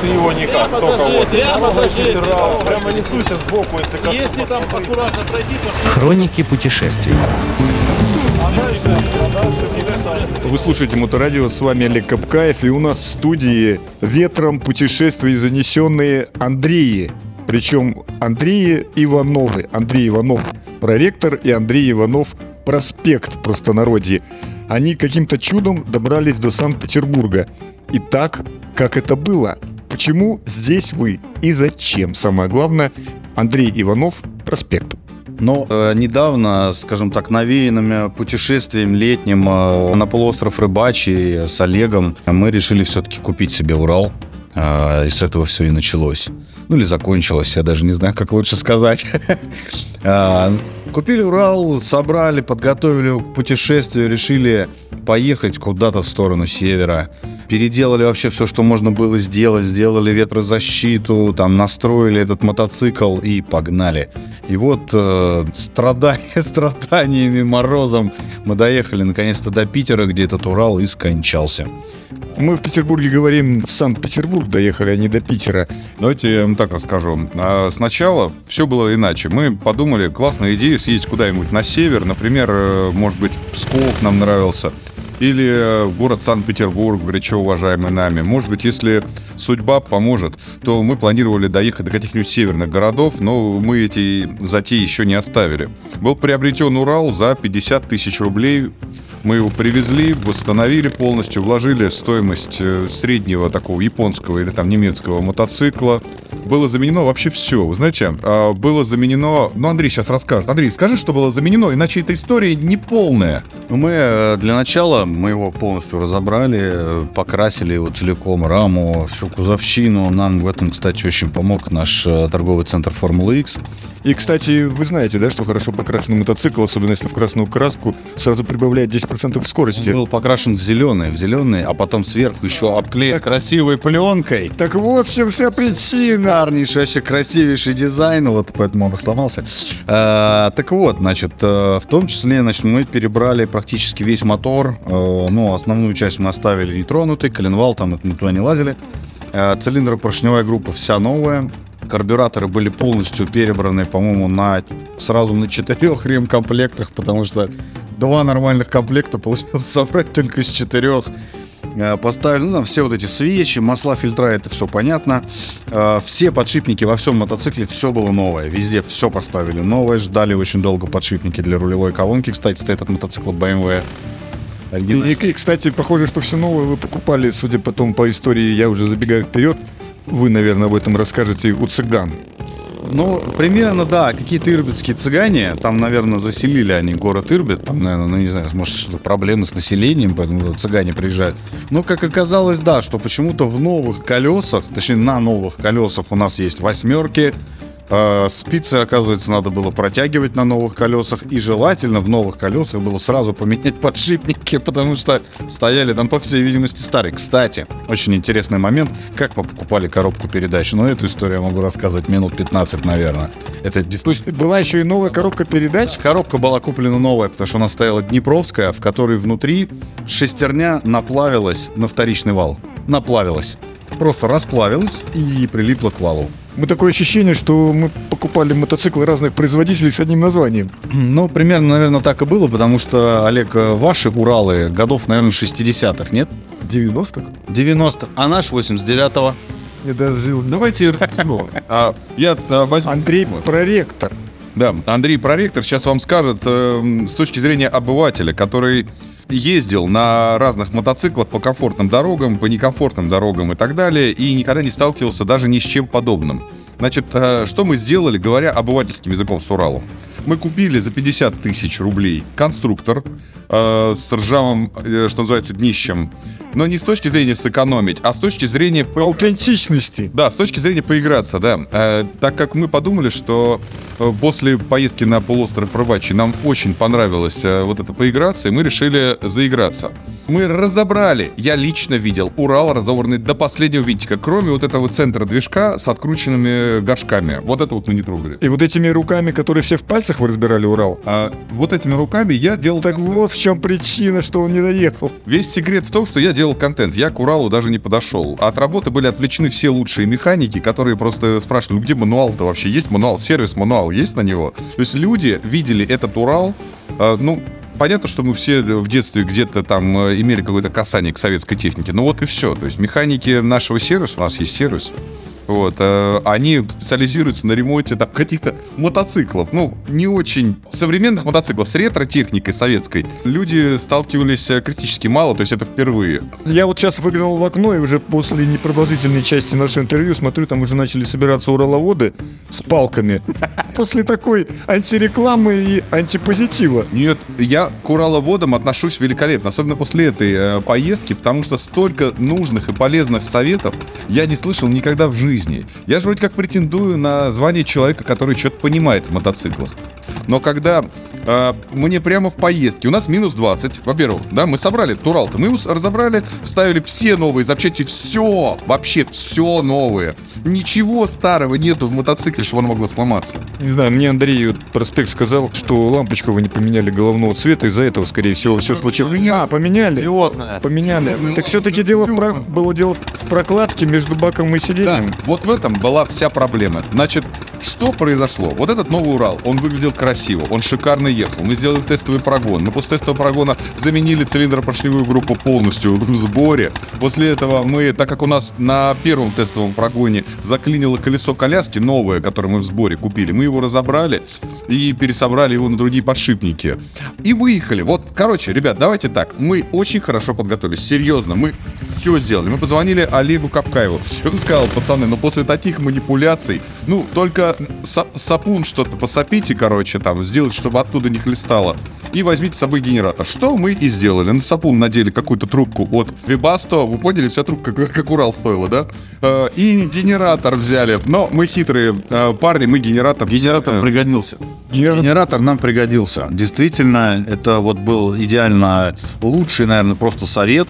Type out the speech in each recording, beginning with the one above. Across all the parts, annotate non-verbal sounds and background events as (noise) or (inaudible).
ты его никак, Прямо только вот. прямо Прямо да. прямо несуся сбоку, если коснусь. Если там аккуратно пройти, то Хроники путешествий. А а. Вы слушаете Моторадио, с вами Олег Капкаев, и у нас в студии ветром путешествий занесенные Андреи. Причем Андреи Ивановы. Андрей Иванов проректор и Андрей Иванов проспект в простонародье. Они каким-то чудом добрались до Санкт-Петербурга. И так, как это было. Почему здесь вы и зачем? Самое главное, Андрей Иванов проспект. Но э, недавно, скажем так, навеянными путешествием летним э, на полуостров Рыбачий с Олегом мы решили все-таки купить себе Урал. Э, и с этого все и началось. Ну или закончилось, я даже не знаю, как лучше сказать. (laughs) Купили Урал, собрали, подготовили к путешествию, решили поехать куда-то в сторону севера. Переделали вообще все, что можно было сделать. Сделали ветрозащиту, там настроили этот мотоцикл и погнали. И вот э, страдания, (laughs) страданиями, морозом мы доехали наконец-то до Питера, где этот Урал и скончался. Мы в Петербурге говорим, в Санкт-Петербург доехали, а не до Питера. Давайте я вам так расскажу. А, Сначала все было иначе. Мы подумали, классная идея съездить куда-нибудь на север. Например, э, может быть, Псков нам нравился. Или э, город Санкт-Петербург, горячо уважаемый нами. Может быть, если судьба поможет, то мы планировали доехать до каких-нибудь северных городов, но мы эти затеи еще не оставили. Был приобретен Урал за 50 тысяч рублей. Мы его привезли, восстановили полностью, вложили стоимость э, среднего такого японского или там немецкого мотоцикла. Было заменено вообще все. Вы знаете, а, было заменено... Ну, Андрей сейчас расскажет. Андрей, скажи, что было заменено, иначе эта история не полная. Ну, Мы э, для начала мы его полностью разобрали, покрасили его целиком, раму, всю кузовщину. Нам в этом, кстати, очень помог наш э, торговый центр Формулы X. И, кстати, вы знаете, да, что хорошо покрашенный мотоцикл, особенно если в красную краску, сразу прибавляет 10% скорости. Был покрашен в зеленый, в зеленый, а потом сверху еще обклеен Так- красивой пленкой. Так вот, все, вся причина. Шикарнейший, вообще красивейший дизайн, вот поэтому он сломался. Э, так вот, значит, э, в том числе, значит, мы перебрали практически весь мотор. Э, ну, основную часть мы оставили нетронутой, коленвал там мы туда не лазили. Э, цилиндропоршневая группа вся новая. Карбюраторы были полностью перебраны, по-моему, на сразу на четырех ремкомплектах, потому что два нормальных комплекта получилось (laughs) собрать только из четырех. Э, Поставили, ну, там все вот эти свечи, масла, фильтра, это все понятно. Все подшипники во всем мотоцикле, все было новое. Везде все поставили новое. Ждали очень долго подшипники для рулевой колонки. Кстати, стоит от мотоцикла BMW. И, и, кстати, похоже, что все новое вы покупали, судя потом по истории, я уже забегаю вперед, вы, наверное, об этом расскажете у цыган. Ну, примерно, да, какие-то ирбитские цыгане, там, наверное, заселили они город Ирбит, там, наверное, ну, не знаю, может, что-то проблемы с населением, поэтому цыгане приезжают. Но, как оказалось, да, что почему-то в новых колесах, точнее, на новых колесах у нас есть восьмерки, спицы, оказывается, надо было протягивать на новых колесах, и желательно в новых колесах было сразу поменять (laughs) подшипники, потому что стояли там, по всей видимости, старые. Кстати, очень интересный момент, как мы покупали коробку передач, но эту историю я могу рассказывать минут 15, наверное. Это действительно Была еще и новая коробка передач. Коробка была куплена новая, потому что она стояла Днепровская, в которой внутри шестерня наплавилась на вторичный вал. Наплавилась. Просто расплавилась и прилипла к валу. Мы такое ощущение, что мы покупали мотоциклы разных производителей с одним названием. Ну, примерно, наверное, так и было, потому что, Олег, ваши Уралы годов, наверное, 60-х, нет? 90-х? 90 а наш 89-го. Я даже жил. Давайте. А, Я а, возьму... Андрей проректор. Да, Андрей Проректор сейчас вам скажет э, с точки зрения обывателя, который ездил на разных мотоциклах по комфортным дорогам, по некомфортным дорогам и так далее, и никогда не сталкивался даже ни с чем подобным. Значит, э, что мы сделали, говоря обывательским языком с Уралом? Мы купили за 50 тысяч рублей конструктор э, с ржавым, э, что называется, днищем. Но не с точки зрения сэкономить, а с точки зрения по- Аутентичности. да, с точки зрения поиграться, да. Э, так как мы подумали, что э, после поездки на полуостров Рыбачий нам очень понравилось э, вот это поиграться, и мы решили заиграться. Мы разобрали, я лично видел, Урал разобранный до последнего винтика, кроме вот этого центра движка с открученными горшками. Вот это вот мы не трогали. И вот этими руками, которые все в пальцах вы разбирали Урал. А вот этими руками я делал... Так вот в чем причина, что он не доехал. Весь секрет в том, что я делал контент. Я к Уралу даже не подошел. От работы были отвлечены все лучшие механики, которые просто спрашивали, ну где мануал-то вообще? Есть мануал? Сервис мануал есть на него? То есть люди видели этот Урал, э, ну, понятно, что мы все в детстве где-то там э, имели какое-то касание к советской технике. Ну вот и все. То есть механики нашего сервиса, у нас есть сервис, вот, э, они специализируются на ремонте там каких-то мотоциклов, ну, не очень современных мотоциклов, с ретро-техникой советской. Люди сталкивались э, критически мало, то есть это впервые. Я вот сейчас выглянул в окно, и уже после непродолжительной части нашего интервью смотрю, там уже начали собираться ураловоды с палками. После такой антирекламы и антипозитива. Нет, я к Ураловодам отношусь великолепно, особенно после этой э, поездки, потому что столько нужных и полезных советов я не слышал никогда в жизни. Я же вроде как претендую на звание человека, который что-то понимает в мотоциклах. Но когда э, мне прямо в поездке, у нас минус 20, во-первых, да, мы собрали Турал-то, мы его разобрали, вставили все новые запчасти, все, вообще все новое. Ничего старого нету в мотоцикле, чтобы оно могло сломаться. Не знаю, мне Андрей вот проспект сказал, что лампочку вы не поменяли головного цвета, из-за этого, скорее всего, все случилось. А, поменяли? Животное. Поменяли. Так все-таки дело про- было дело в прокладке между баком и Да, сиденьем. вот в этом была вся проблема. Значит, что произошло? Вот этот новый Урал, он выглядел красиво, он шикарно ехал. Мы сделали тестовый прогон. Мы после тестового прогона заменили цилиндропоршневую группу полностью в сборе. После этого мы, так как у нас на первом тестовом прогоне заклинило колесо коляски новое, которое мы в сборе купили, мы его разобрали и пересобрали его на другие подшипники. И выехали. Вот, короче, ребят, давайте так. Мы очень хорошо подготовились. Серьезно, мы все сделали. Мы позвонили Олегу Капкаеву. И он сказал, пацаны, ну после таких манипуляций, ну только са- сапун что-то посопите, короче, там, сделать, чтобы оттуда не хлестало. И возьмите с собой генератор. Что мы и сделали. На сапун надели какую-то трубку от Вебасто. Вы поняли, вся трубка как, как Урал стоила, да? Э, И генератор взяли. Но мы хитрые э, парни, мы генератор... Генератор пригодился. Генератор- Генератор нам пригодился. Действительно, это вот был идеально лучший, наверное, просто совет.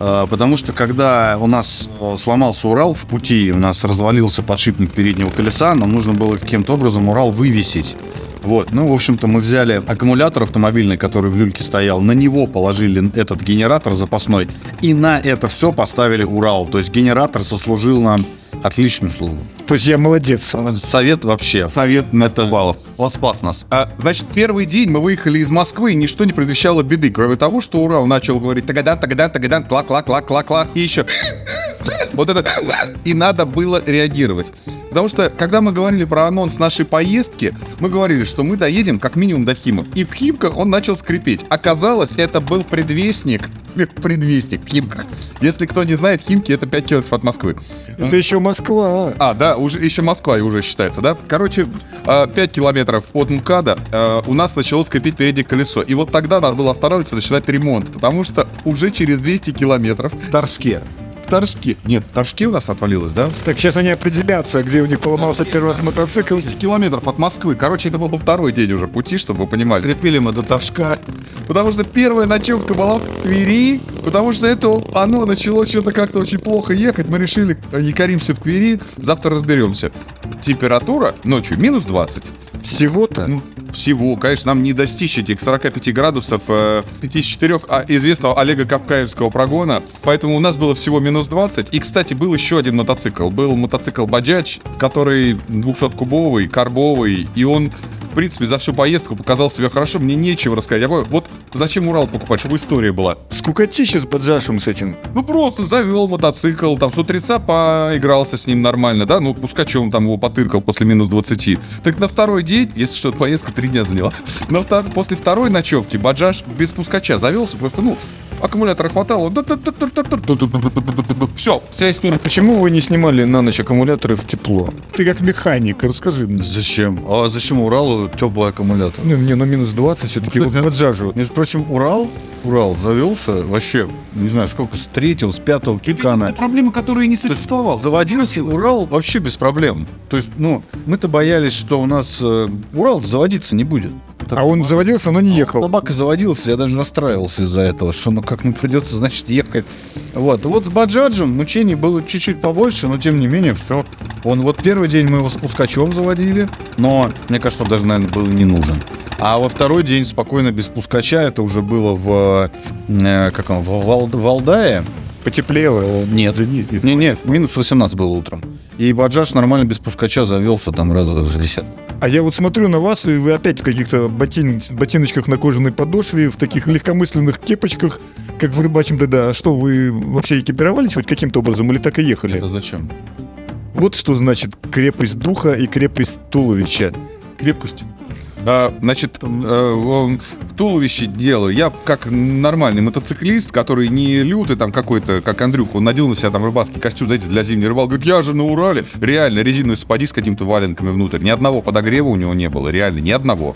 Э, Потому что когда у нас э, сломался Урал в пути, у нас развалился подшипник переднего колеса, нам нужно было каким-то образом Урал вывесить. Вот, ну, в общем-то, мы взяли аккумулятор автомобильный, который в люльке стоял, на него положили этот генератор запасной, и на это все поставили Урал. То есть генератор сослужил нам отличную службу. То есть я молодец. Совет вообще. Совет на Это баллов. Он спас нас. А, значит, первый день мы выехали из Москвы, и ничто не предвещало беды, кроме того, что Урал начал говорить тагадан, тагадан, тагадан, клак, клак, клак, клак, клак, и еще (laughs) вот это, (laughs) и надо было реагировать. Потому что, когда мы говорили про анонс нашей поездки, мы говорили, что мы доедем как минимум до Химок. И в Химках он начал скрипеть. Оказалось, это был предвестник. Э, Предвестник в Химках. Если кто не знает, Химки это 5 километров от Москвы. Это еще Москва. А, да, уже еще Москва и уже считается, да? Короче, 5 километров от МКАДа э, у нас начало скрипеть переднее колесо. И вот тогда надо было останавливаться начинать ремонт, потому что уже через 200 километров В Торжке... Нет, в Торжке у нас отвалилось, да? Так сейчас они определятся, где у них поломался первый раз мотоцикл. 200 километров от Москвы. Короче, это был второй день уже пути, чтобы вы понимали. Крепили мы до Торжка. Потому что первая ночевка была в Твери, потому что это оно начало что-то как-то очень плохо ехать. Мы решили, якоримся в Твери, завтра разберемся. Температура ночью минус 20. Всего-то. Ну, всего, конечно, нам не достичь этих 45 градусов э, 54 а, известного Олега Капкаевского прогона, поэтому у нас было всего минус 20. И, кстати, был еще один мотоцикл. Был мотоцикл Баджач, который 200-кубовый, карбовый, и он, в принципе, за всю поездку показал себя хорошо. Мне нечего рассказать. Я говорю, вот зачем Урал покупать, чтобы история была. Скукотища с поджашем с этим. Ну, просто завел мотоцикл, там, с утреца поигрался с ним нормально, да, ну, пускай что он там его потыркал после минус 20. Так на второй день, если что, поездка три дня заняла, на втор- после второй ночевки Баджаш без пускача завелся, просто, ну, аккумулятора хватало, все, вся история. Почему вы не снимали на ночь аккумуляторы в тепло? Ты как механик, расскажи мне. Зачем? А зачем Уралу теплый аккумулятор? Ну, не, ну минус 20 все-таки вот поджаживают. Между прочим, Урал, Урал завелся вообще, не знаю, сколько, с третьего, с пятого кикана. проблема, которая не существовала. Заводился Урал вообще без проблем. То есть, ну, мы-то боялись, что у нас э, Урал заводиться не будет. А он заводился, но не ехал. Собака заводился, я даже настраивался из-за этого, что ну как ну придется, значит, ехать. Вот, вот с Баджаджем мучений было чуть-чуть побольше, но тем не менее, все. Он вот первый день мы его с пускачом заводили, но мне кажется, он даже, наверное, был не нужен. А во второй день спокойно без пускача, это уже было в, э, как он, в Вал- Валдае, потеплело. Нет, нет, нет, минус 18 было утром. И баджаж нормально без пускача завелся там раза за 10. А я вот смотрю на вас, и вы опять в каких-то ботин- ботиночках на кожаной подошве, в таких легкомысленных кепочках, как в рыбачьем ДД. А что, вы вообще экипировались хоть каким-то образом или так и ехали? Это зачем? Вот что значит крепость духа и крепость туловища. Крепкость. А, значит, э, в туловище делаю. Я как нормальный мотоциклист, который не лютый там какой-то, как Андрюха, он надел на себя там рыбацкий костюм, знаете, для зимней рыбалки. Говорит, я же на Урале. Реально, резиновые сапоги с какими-то валенками внутрь. Ни одного подогрева у него не было, реально, ни одного.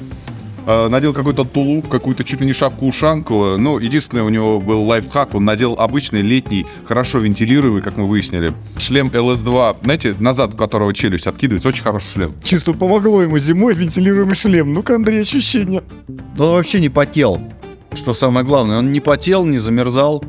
А, надел какой-то тулуп, какую-то чуть ли не шапку-ушанку. Ну, единственное, у него был лайфхак. Он надел обычный летний, хорошо вентилируемый, как мы выяснили, шлем LS2. Знаете, назад у которого челюсть откидывается. Очень хороший шлем. Чисто помогло ему зимой вентилируемый шлем. Ну-ка, Андрей, ощущения. Он вообще не потел. Что самое главное, он не потел, не замерзал.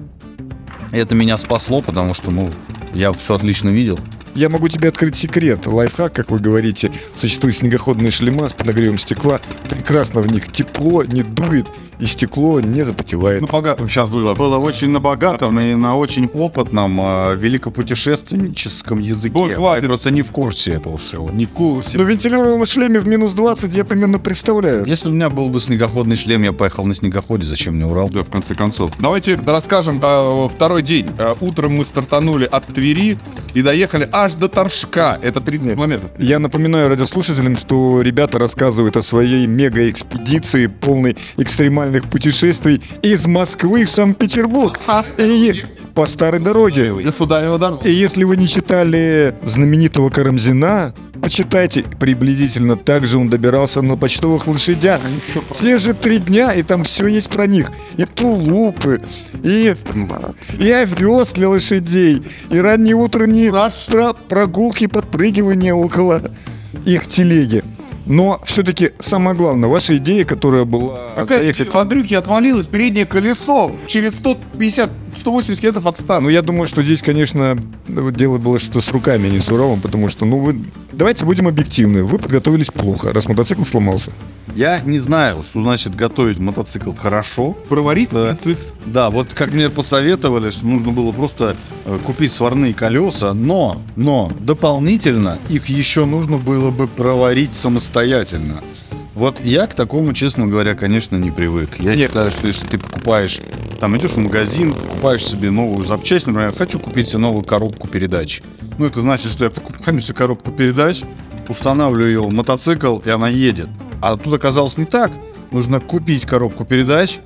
Это меня спасло, потому что, ну, я все отлично видел. Я могу тебе открыть секрет. Лайфхак, как вы говорите, существуют снегоходные шлема с подогревом стекла. Прекрасно в них тепло, не дует, и стекло не запотевает. На богатом сейчас было. Было очень на богатом и на очень опытном э, великопутешественническом языке. Ой, хватит. Я просто не в курсе этого всего. Не в курсе. Но в шлеме в минус 20 я примерно представляю. Если у меня был бы снегоходный шлем, я поехал на снегоходе, зачем мне Урал? Да, в конце концов. Давайте расскажем э, второй день. Э, утром мы стартанули от Твери и доехали аж до Торжка. Это 30 километров. Я напоминаю радиослушателям, что ребята рассказывают о своей мега-экспедиции, полной экстремальных путешествий из Москвы в Санкт-Петербург. И по старой дороге. Государева дорога. И если вы не читали знаменитого Карамзина, почитайте. Приблизительно так же он добирался на почтовых лошадях. Те же три дня, и там все есть про них. И тулупы, и, и овес для лошадей, и ранние утренние стра- прогулки, подпрыгивания около их телеги. Но все-таки самое главное, ваша идея, которая была... заехать- У Андрюхи отвалилось переднее колесо через 150 180 километров от стана. Ну, я думаю, что здесь, конечно, дело было что-то с руками, а не с Уралом, потому что, ну, вы... Давайте будем объективны. Вы подготовились плохо, раз мотоцикл сломался. Я не знаю, что значит готовить мотоцикл хорошо. Проварить Да. Да, вот как мне посоветовали, что нужно было просто э, купить сварные колеса, но, но дополнительно их еще нужно было бы проварить самостоятельно. Вот я к такому, честно говоря, конечно, не привык. Я считаю, что если ты покупаешь, там идешь в магазин, покупаешь себе новую запчасть, например, хочу купить себе новую коробку передач. Ну, это значит, что я покупаю себе коробку передач, устанавливаю ее в мотоцикл, и она едет. А тут оказалось не так. Нужно купить коробку передач,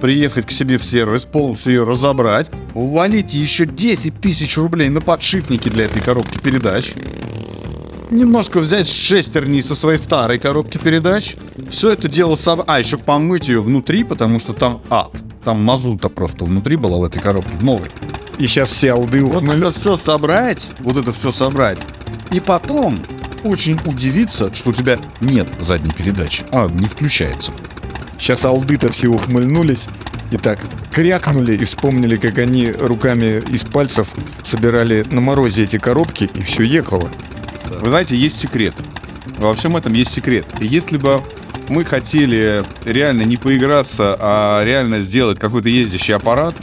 приехать к себе в сервис, полностью ее разобрать, ввалить еще 10 тысяч рублей на подшипники для этой коробки передач, немножко взять шестерни со своей старой коробки передач, все это дело соб... А, еще помыть ее внутри, потому что там ад. Там мазута просто внутри была в этой коробке, в новой. И сейчас все алды... Вот это все собрать, вот это все собрать, и потом очень удивиться, что у тебя нет задней передачи. А, не включается. Сейчас алды-то все ухмыльнулись и так крякнули и вспомнили, как они руками из пальцев собирали на морозе эти коробки, и все ехало. Вы знаете, есть секрет. Во всем этом есть секрет. И если бы мы хотели реально не поиграться, а реально сделать какой-то ездящий аппарат,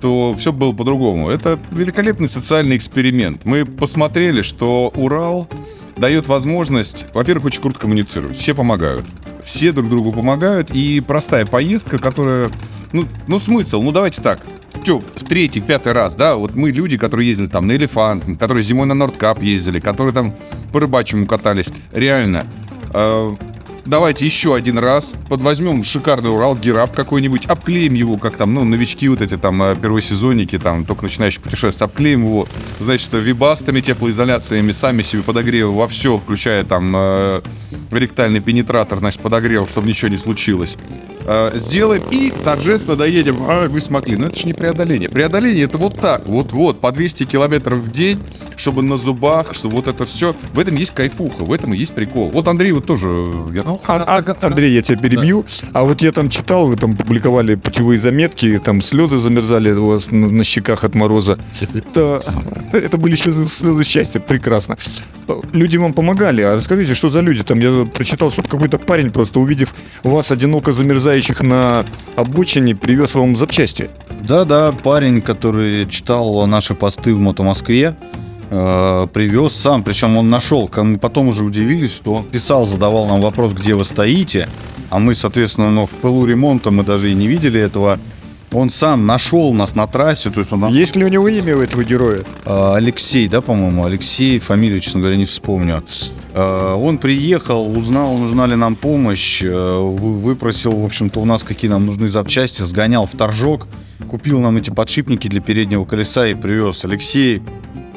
то все было по-другому. Это великолепный социальный эксперимент. Мы посмотрели, что Урал дает возможность, во-первых, очень круто коммуницировать. Все помогают. Все друг другу помогают. И простая поездка, которая... Ну, ну смысл, ну давайте так. Че, в третий, в пятый раз, да, вот мы люди, которые ездили там на Элефант, которые зимой на Нордкап ездили, которые там по рыбачьему катались. Реально, э, давайте еще один раз. Подвозьмем шикарный Урал, Гераб какой-нибудь, обклеим его, как там, ну, новички вот эти там, э, первосезонники, там, только начинающие путешествовать, обклеим его, значит, вибастами, теплоизоляциями, сами себе подогревы во все, включая там э, ректальный пенетратор, значит, подогрев, чтобы ничего не случилось. Э, сделаем и торжественно доедем. А, вы смогли. Но это же не преодоление. Преодоление это вот так, вот-вот, по 200 километров в день, чтобы на зубах, чтобы вот это все. В этом есть кайфуха, в этом и есть прикол. Вот Андрей вот тоже... я- Ну, А- а- Андрей, я тебя перебью. А вот я там читал, вы там публиковали путевые заметки, там слезы замерзали у вас на, на щеках от мороза. Это, (laughs) это были слезы, слезы счастья, прекрасно. Люди вам помогали, а расскажите, что за люди? Там я прочитал, что какой-то парень, просто увидев вас одиноко замерзающим блуждающих на обочине привез вам запчасти. Да-да, парень, который читал наши посты в Мотомоскве, э, привез сам, причем он нашел, мы потом уже удивились, что он писал, задавал нам вопрос, где вы стоите, а мы, соответственно, ну, в пылу ремонта мы даже и не видели этого. Он сам нашел нас на трассе, то есть он Есть ли у него имя у этого героя? А, Алексей, да, по-моему, Алексей, фамилию, честно говоря, не вспомню. А, Он приехал, узнал, нужна ли нам помощь, э, вы- выпросил, в общем-то, у нас какие нам нужны запчасти, сгонял в торжок, купил нам эти подшипники для переднего колеса и привез. Алексей,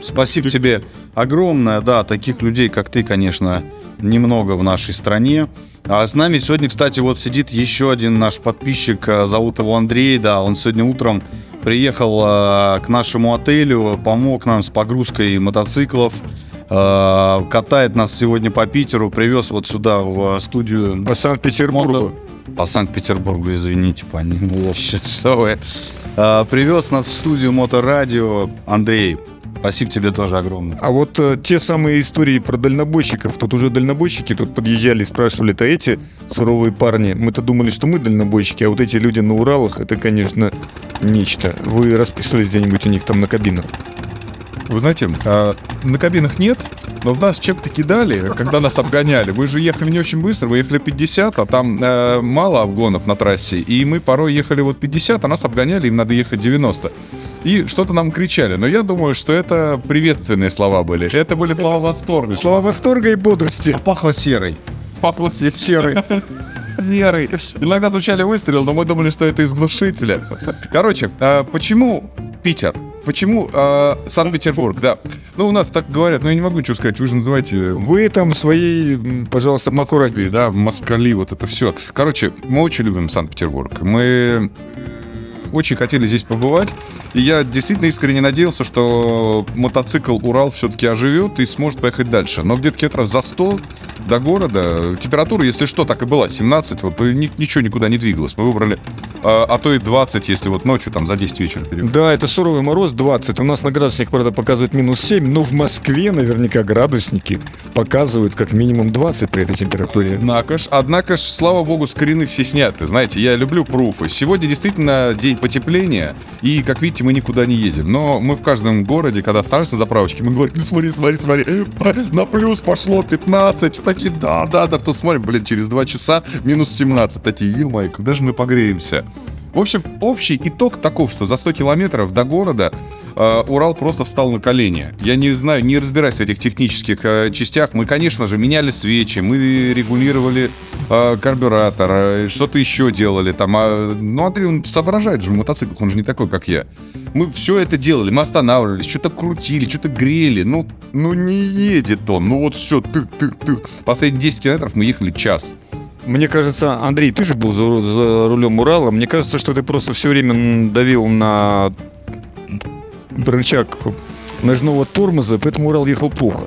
спасибо тебе огромное, да, таких людей, как ты, конечно, немного в нашей стране. А с нами сегодня, кстати, вот сидит еще один наш подписчик, э, зовут его Андрей, да, он сегодня утром приехал э, к нашему отелю, помог нам с погрузкой мотоциклов, э, катает нас сегодня по Питеру, привез вот сюда в студию По Санкт-Петербургу. по Санкт-Петербургу, извините, пани. (laughs) Часовые. А, Привез нас в студию Моторадио. Андрей, спасибо тебе тоже огромное. А вот э, те самые истории про дальнобойщиков, тут уже дальнобойщики тут подъезжали и спрашивали, это эти суровые парни? Мы-то думали, что мы дальнобойщики, а вот эти люди на Уралах, это, конечно, нечто. Вы расписывались где-нибудь у них там на кабинах? Вы знаете, а, на кабинах нет, но в нас чем-то кидали, когда нас обгоняли. Мы же ехали не очень быстро, мы ехали 50, а там э, мало обгонов на трассе. И мы порой ехали вот 50, а нас обгоняли, им надо ехать 90. И что-то нам кричали. Но я думаю, что это приветственные слова были. Это были слова восторга. Слова восторга и бодрости. Пахло серой. Пахло серый. Серый. Иногда звучали выстрелы, но мы думали, что это из глушителя. Короче, а почему Питер? Почему а, Санкт-Петербург? Да. Ну, у нас так говорят, но я не могу ничего сказать. Вы же называете Вы там своей, пожалуйста, макура... Москвы, да, в Москали, вот это все. Короче, мы очень любим Санкт-Петербург. Мы очень хотели здесь побывать. И я действительно искренне надеялся, что мотоцикл Урал все-таки оживет и сможет поехать дальше. Но где-то километров за 100 до города. Температура, если что, так и была, 17. Вот ни- ничего никуда не двигалось. Мы выбрали, а, а то и 20, если вот ночью, там, за 10 вечера перейдем. Да, это суровый мороз 20. У нас на градусник, правда, показывает минус 7, но в Москве наверняка градусники показывают как минимум 20 при этой температуре. Однако ж, однако ж, слава богу, скрины все сняты. Знаете, я люблю пруфы. Сегодня действительно день потепления, и, как видите, мы никуда не едем. Но мы в каждом городе, когда останавливаемся на заправочке, мы говорим, «Ну, смотри, смотри, смотри, э, на плюс пошло 15. Такие, да, да, да. Потом смотрим, блин, через 2 часа минус 17. Такие, ё когда же мы погреемся? В общем, общий итог таков, что за 100 километров до города э, Урал просто встал на колени. Я не знаю, не разбираюсь в этих технических э, частях. Мы, конечно же, меняли свечи, мы регулировали э, карбюратор, э, что-то еще делали там. А, ну, Андрей, он соображает же в мотоциклах, он же не такой, как я. Мы все это делали, мы останавливались, что-то крутили, что-то грели. Ну, ну не едет он. Ну вот все, ты, ты, ты. Последние 10 километров мы ехали час. Мне кажется, Андрей, ты же был за, за рулем Урала. Мне кажется, что ты просто все время давил на рычаг ножного тормоза, поэтому Урал ехал плохо.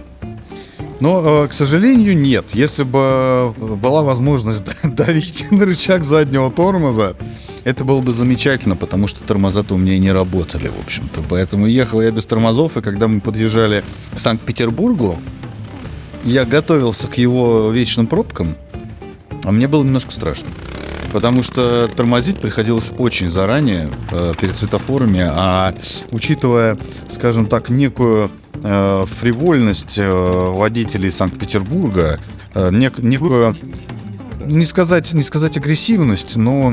Но, э, к сожалению, нет. Если бы была возможность (laughs) давить (laughs) на рычаг заднего тормоза, это было бы замечательно, потому что тормоза-то у меня не работали, в общем-то. Поэтому ехал я без тормозов, и когда мы подъезжали к Санкт-Петербургу, я готовился к его вечным пробкам, а мне было немножко страшно. Потому что тормозить приходилось очень заранее э, перед светофорами, а учитывая, скажем так, некую э, фривольность э, водителей Санкт-Петербурга, э, нек- некую не сказать, не сказать агрессивность, но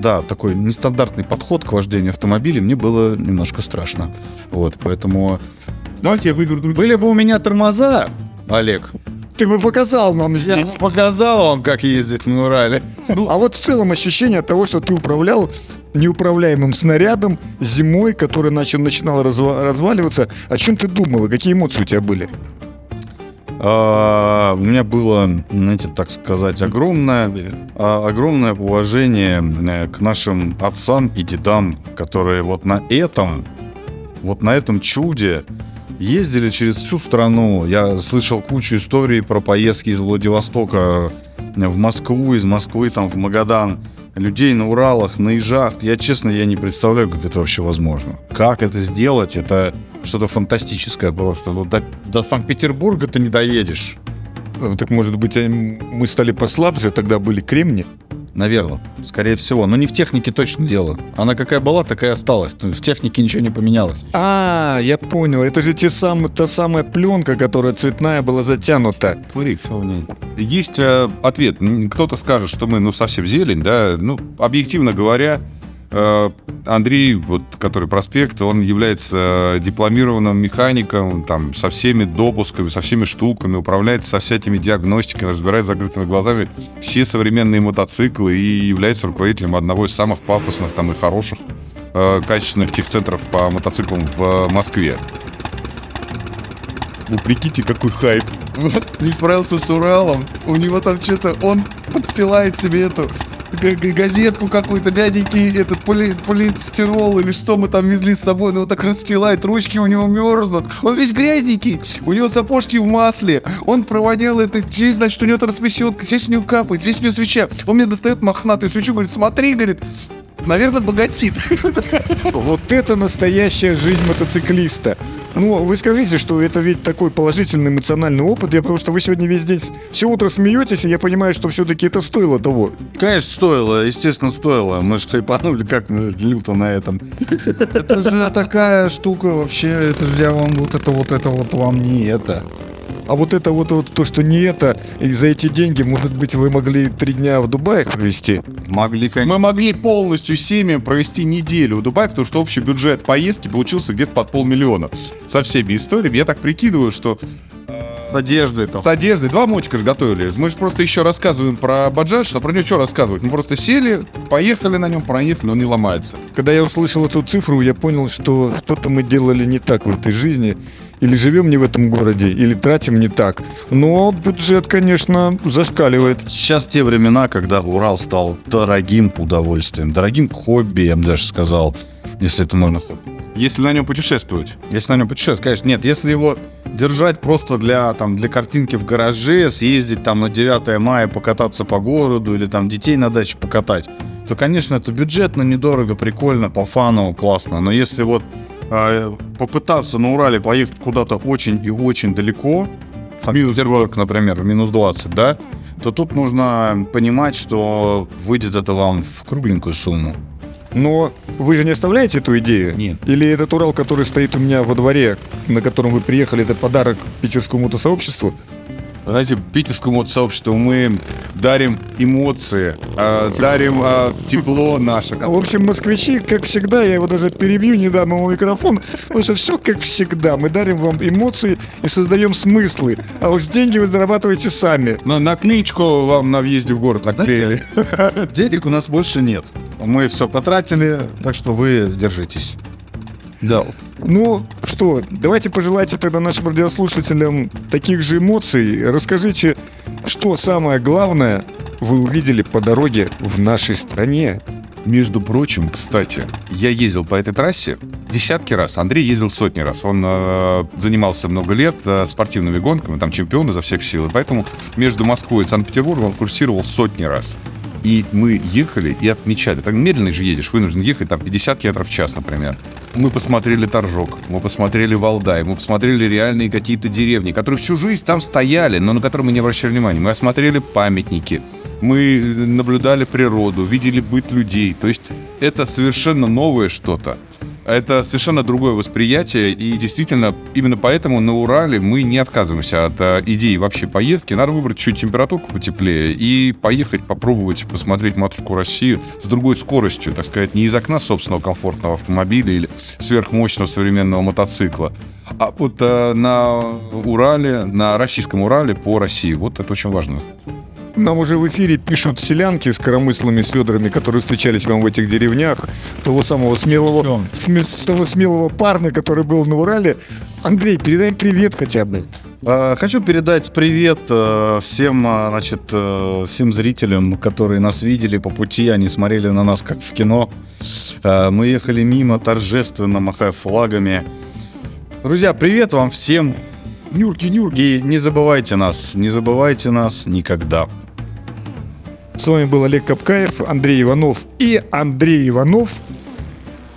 да, такой нестандартный подход к вождению автомобиля мне было немножко страшно. Вот, поэтому Давайте я выберу другой. были бы у меня тормоза, Олег, Ты бы показал нам я здесь. показал вам, как ездить на Урале. А вот в целом ощущение от того, что ты управлял неуправляемым снарядом зимой, который начал, начинал разва- разваливаться. О чем ты думал и какие эмоции у тебя были? А, у меня было, знаете, так сказать, огромное, а, огромное уважение э, к нашим отцам и дедам, которые вот на этом, вот на этом чуде ездили через всю страну. Я слышал кучу историй про поездки из Владивостока в Москву, из Москвы там в Магадан. Людей на Уралах, на Ижах. Я, честно, я не представляю, как это вообще возможно. Как это сделать? Это что-то фантастическое просто. Ну, до, до Санкт-Петербурга ты не доедешь. Так может быть, мы стали послабже, тогда были кремни? Наверное, скорее всего. Но не в технике точно дело. Она какая была, такая и осталась. В технике ничего не поменялось. А, я понял. Это же те самые, та самая пленка, которая цветная была затянута. Смотри, есть э, ответ. Кто-то скажет, что мы, ну, совсем зелень, да. Ну, объективно говоря, Андрей, вот, который проспект, он является э, дипломированным механиком, там, со всеми допусками, со всеми штуками, управляет со всякими диагностиками, разбирает закрытыми глазами все современные мотоциклы и является руководителем одного из самых пафосных там и хороших э, качественных техцентров по мотоциклам в Москве. Вы прикиньте, какой хайп. (laughs) Не справился с Уралом. У него там что-то... Он подстилает себе эту газетку какую-то, мягенький этот поли, полистирол или что мы там везли с собой, ну вот так расстилает, ручки у него мерзнут, он весь грязненький, у него сапожки в масле, он проводил это, здесь, значит, у него трансмиссионка, здесь у него капает, здесь у него свеча, он мне достает мохнатую свечу, говорит, смотри, говорит, наверное, богатит. Вот это настоящая жизнь мотоциклиста. Ну, вы скажите, что это ведь такой положительный эмоциональный опыт. Я потому что вы сегодня весь день все утро смеетесь, и я понимаю, что все-таки это стоило того. Конечно, стоило, естественно, стоило. Мы же хайпанули как люто на этом. Это же такая штука вообще, это же я вам вот это вот это вот вам не это. А вот это вот, вот то, что не это, и за эти деньги, может быть, вы могли три дня в Дубае провести? Могли, конечно. Мы могли полностью семьи провести неделю в Дубае, потому что общий бюджет поездки получился где-то под полмиллиона. Со всеми историями. Я так прикидываю, что С одеждой там. с одеждой два мотика же готовили. Мы же просто еще рассказываем про Баджаж, а про него что рассказывать? Мы просто сели, поехали на нем, проехали, он не ломается. Когда я услышал эту цифру, я понял, что что-то мы делали не так в этой жизни. Или живем не в этом городе, или тратим не так. Но бюджет, конечно, зашкаливает. Сейчас те времена, когда Урал стал дорогим удовольствием, дорогим хобби, я бы даже сказал, если это можно Если на нем путешествовать. Если на нем путешествовать, конечно, нет. Если его держать просто для, там, для картинки в гараже, съездить там на 9 мая, покататься по городу или там детей на даче покатать, то, конечно, это бюджетно, недорого, прикольно, по фану, классно. Но если вот э, попытаться на Урале поехать куда-то очень и очень далеко, Санкт-Петербург, например, в минус 20, да, то тут нужно понимать, что выйдет это вам в кругленькую сумму. Но вы же не оставляете эту идею? Нет. Или этот Урал, который стоит у меня во дворе, на котором вы приехали, это подарок питерскому мотосообществу? Знаете, питерскому сообществу мы дарим эмоции, э, дарим э, тепло наше. В общем, москвичи, как всегда, я его даже перебью, не дам ему микрофон, потому что все как всегда. Мы дарим вам эмоции и создаем смыслы, а уж деньги вы зарабатываете сами. На наклеечку вам на въезде в город наклеили. (laughs) Денег у нас больше нет. Мы все потратили, так что вы держитесь. Да. Ну что, давайте пожелайте тогда нашим радиослушателям таких же эмоций. Расскажите, что самое главное вы увидели по дороге в нашей стране. Между прочим, кстати, я ездил по этой трассе десятки раз. Андрей ездил сотни раз. Он э, занимался много лет э, спортивными гонками, там чемпион изо всех сил. И поэтому между Москвой и Санкт-Петербургом он курсировал сотни раз. И мы ехали и отмечали. Так медленно же едешь, вынужден ехать там 50 км в час, например. Мы посмотрели Торжок, мы посмотрели Валдай, мы посмотрели реальные какие-то деревни, которые всю жизнь там стояли, но на которые мы не обращали внимания. Мы осмотрели памятники, мы наблюдали природу, видели быт людей. То есть это совершенно новое что-то. Это совершенно другое восприятие, и действительно, именно поэтому на Урале мы не отказываемся от э, идеи вообще поездки. Надо выбрать чуть температурку потеплее и поехать, попробовать посмотреть матушку Россию с другой скоростью, так сказать, не из окна собственного комфортного автомобиля или сверхмощного современного мотоцикла, а вот э, на Урале, на российском Урале по России. Вот это очень важно. Нам уже в эфире пишут селянки с коромыслами, с ведрами, которые встречались вам в этих деревнях. Того самого смелого, сме- того смелого парня, который был на Урале. Андрей, передай им привет хотя бы. Э, Хочу передать привет э, всем, э, значит, э, всем зрителям, которые нас видели по пути, они смотрели на нас как в кино. Э, Мы ехали мимо, торжественно махая флагами. Друзья, привет вам всем. Нюрки, нюрки. И не забывайте нас, не забывайте нас никогда. С вами был Олег Капкаев, Андрей Иванов и Андрей Иванов,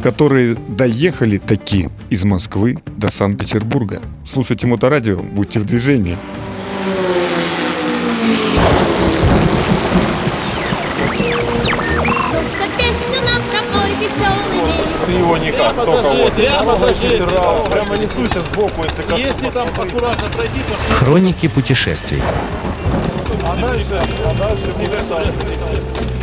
которые доехали таки из Москвы до Санкт-Петербурга. Слушайте моторадио, будьте в движении. ты его никак, прямо только вот. Прямо ложись, прямо сбоку, если. Если там аккуратно пройди, то... Хроники путешествий. А дальше, а дальше будет там.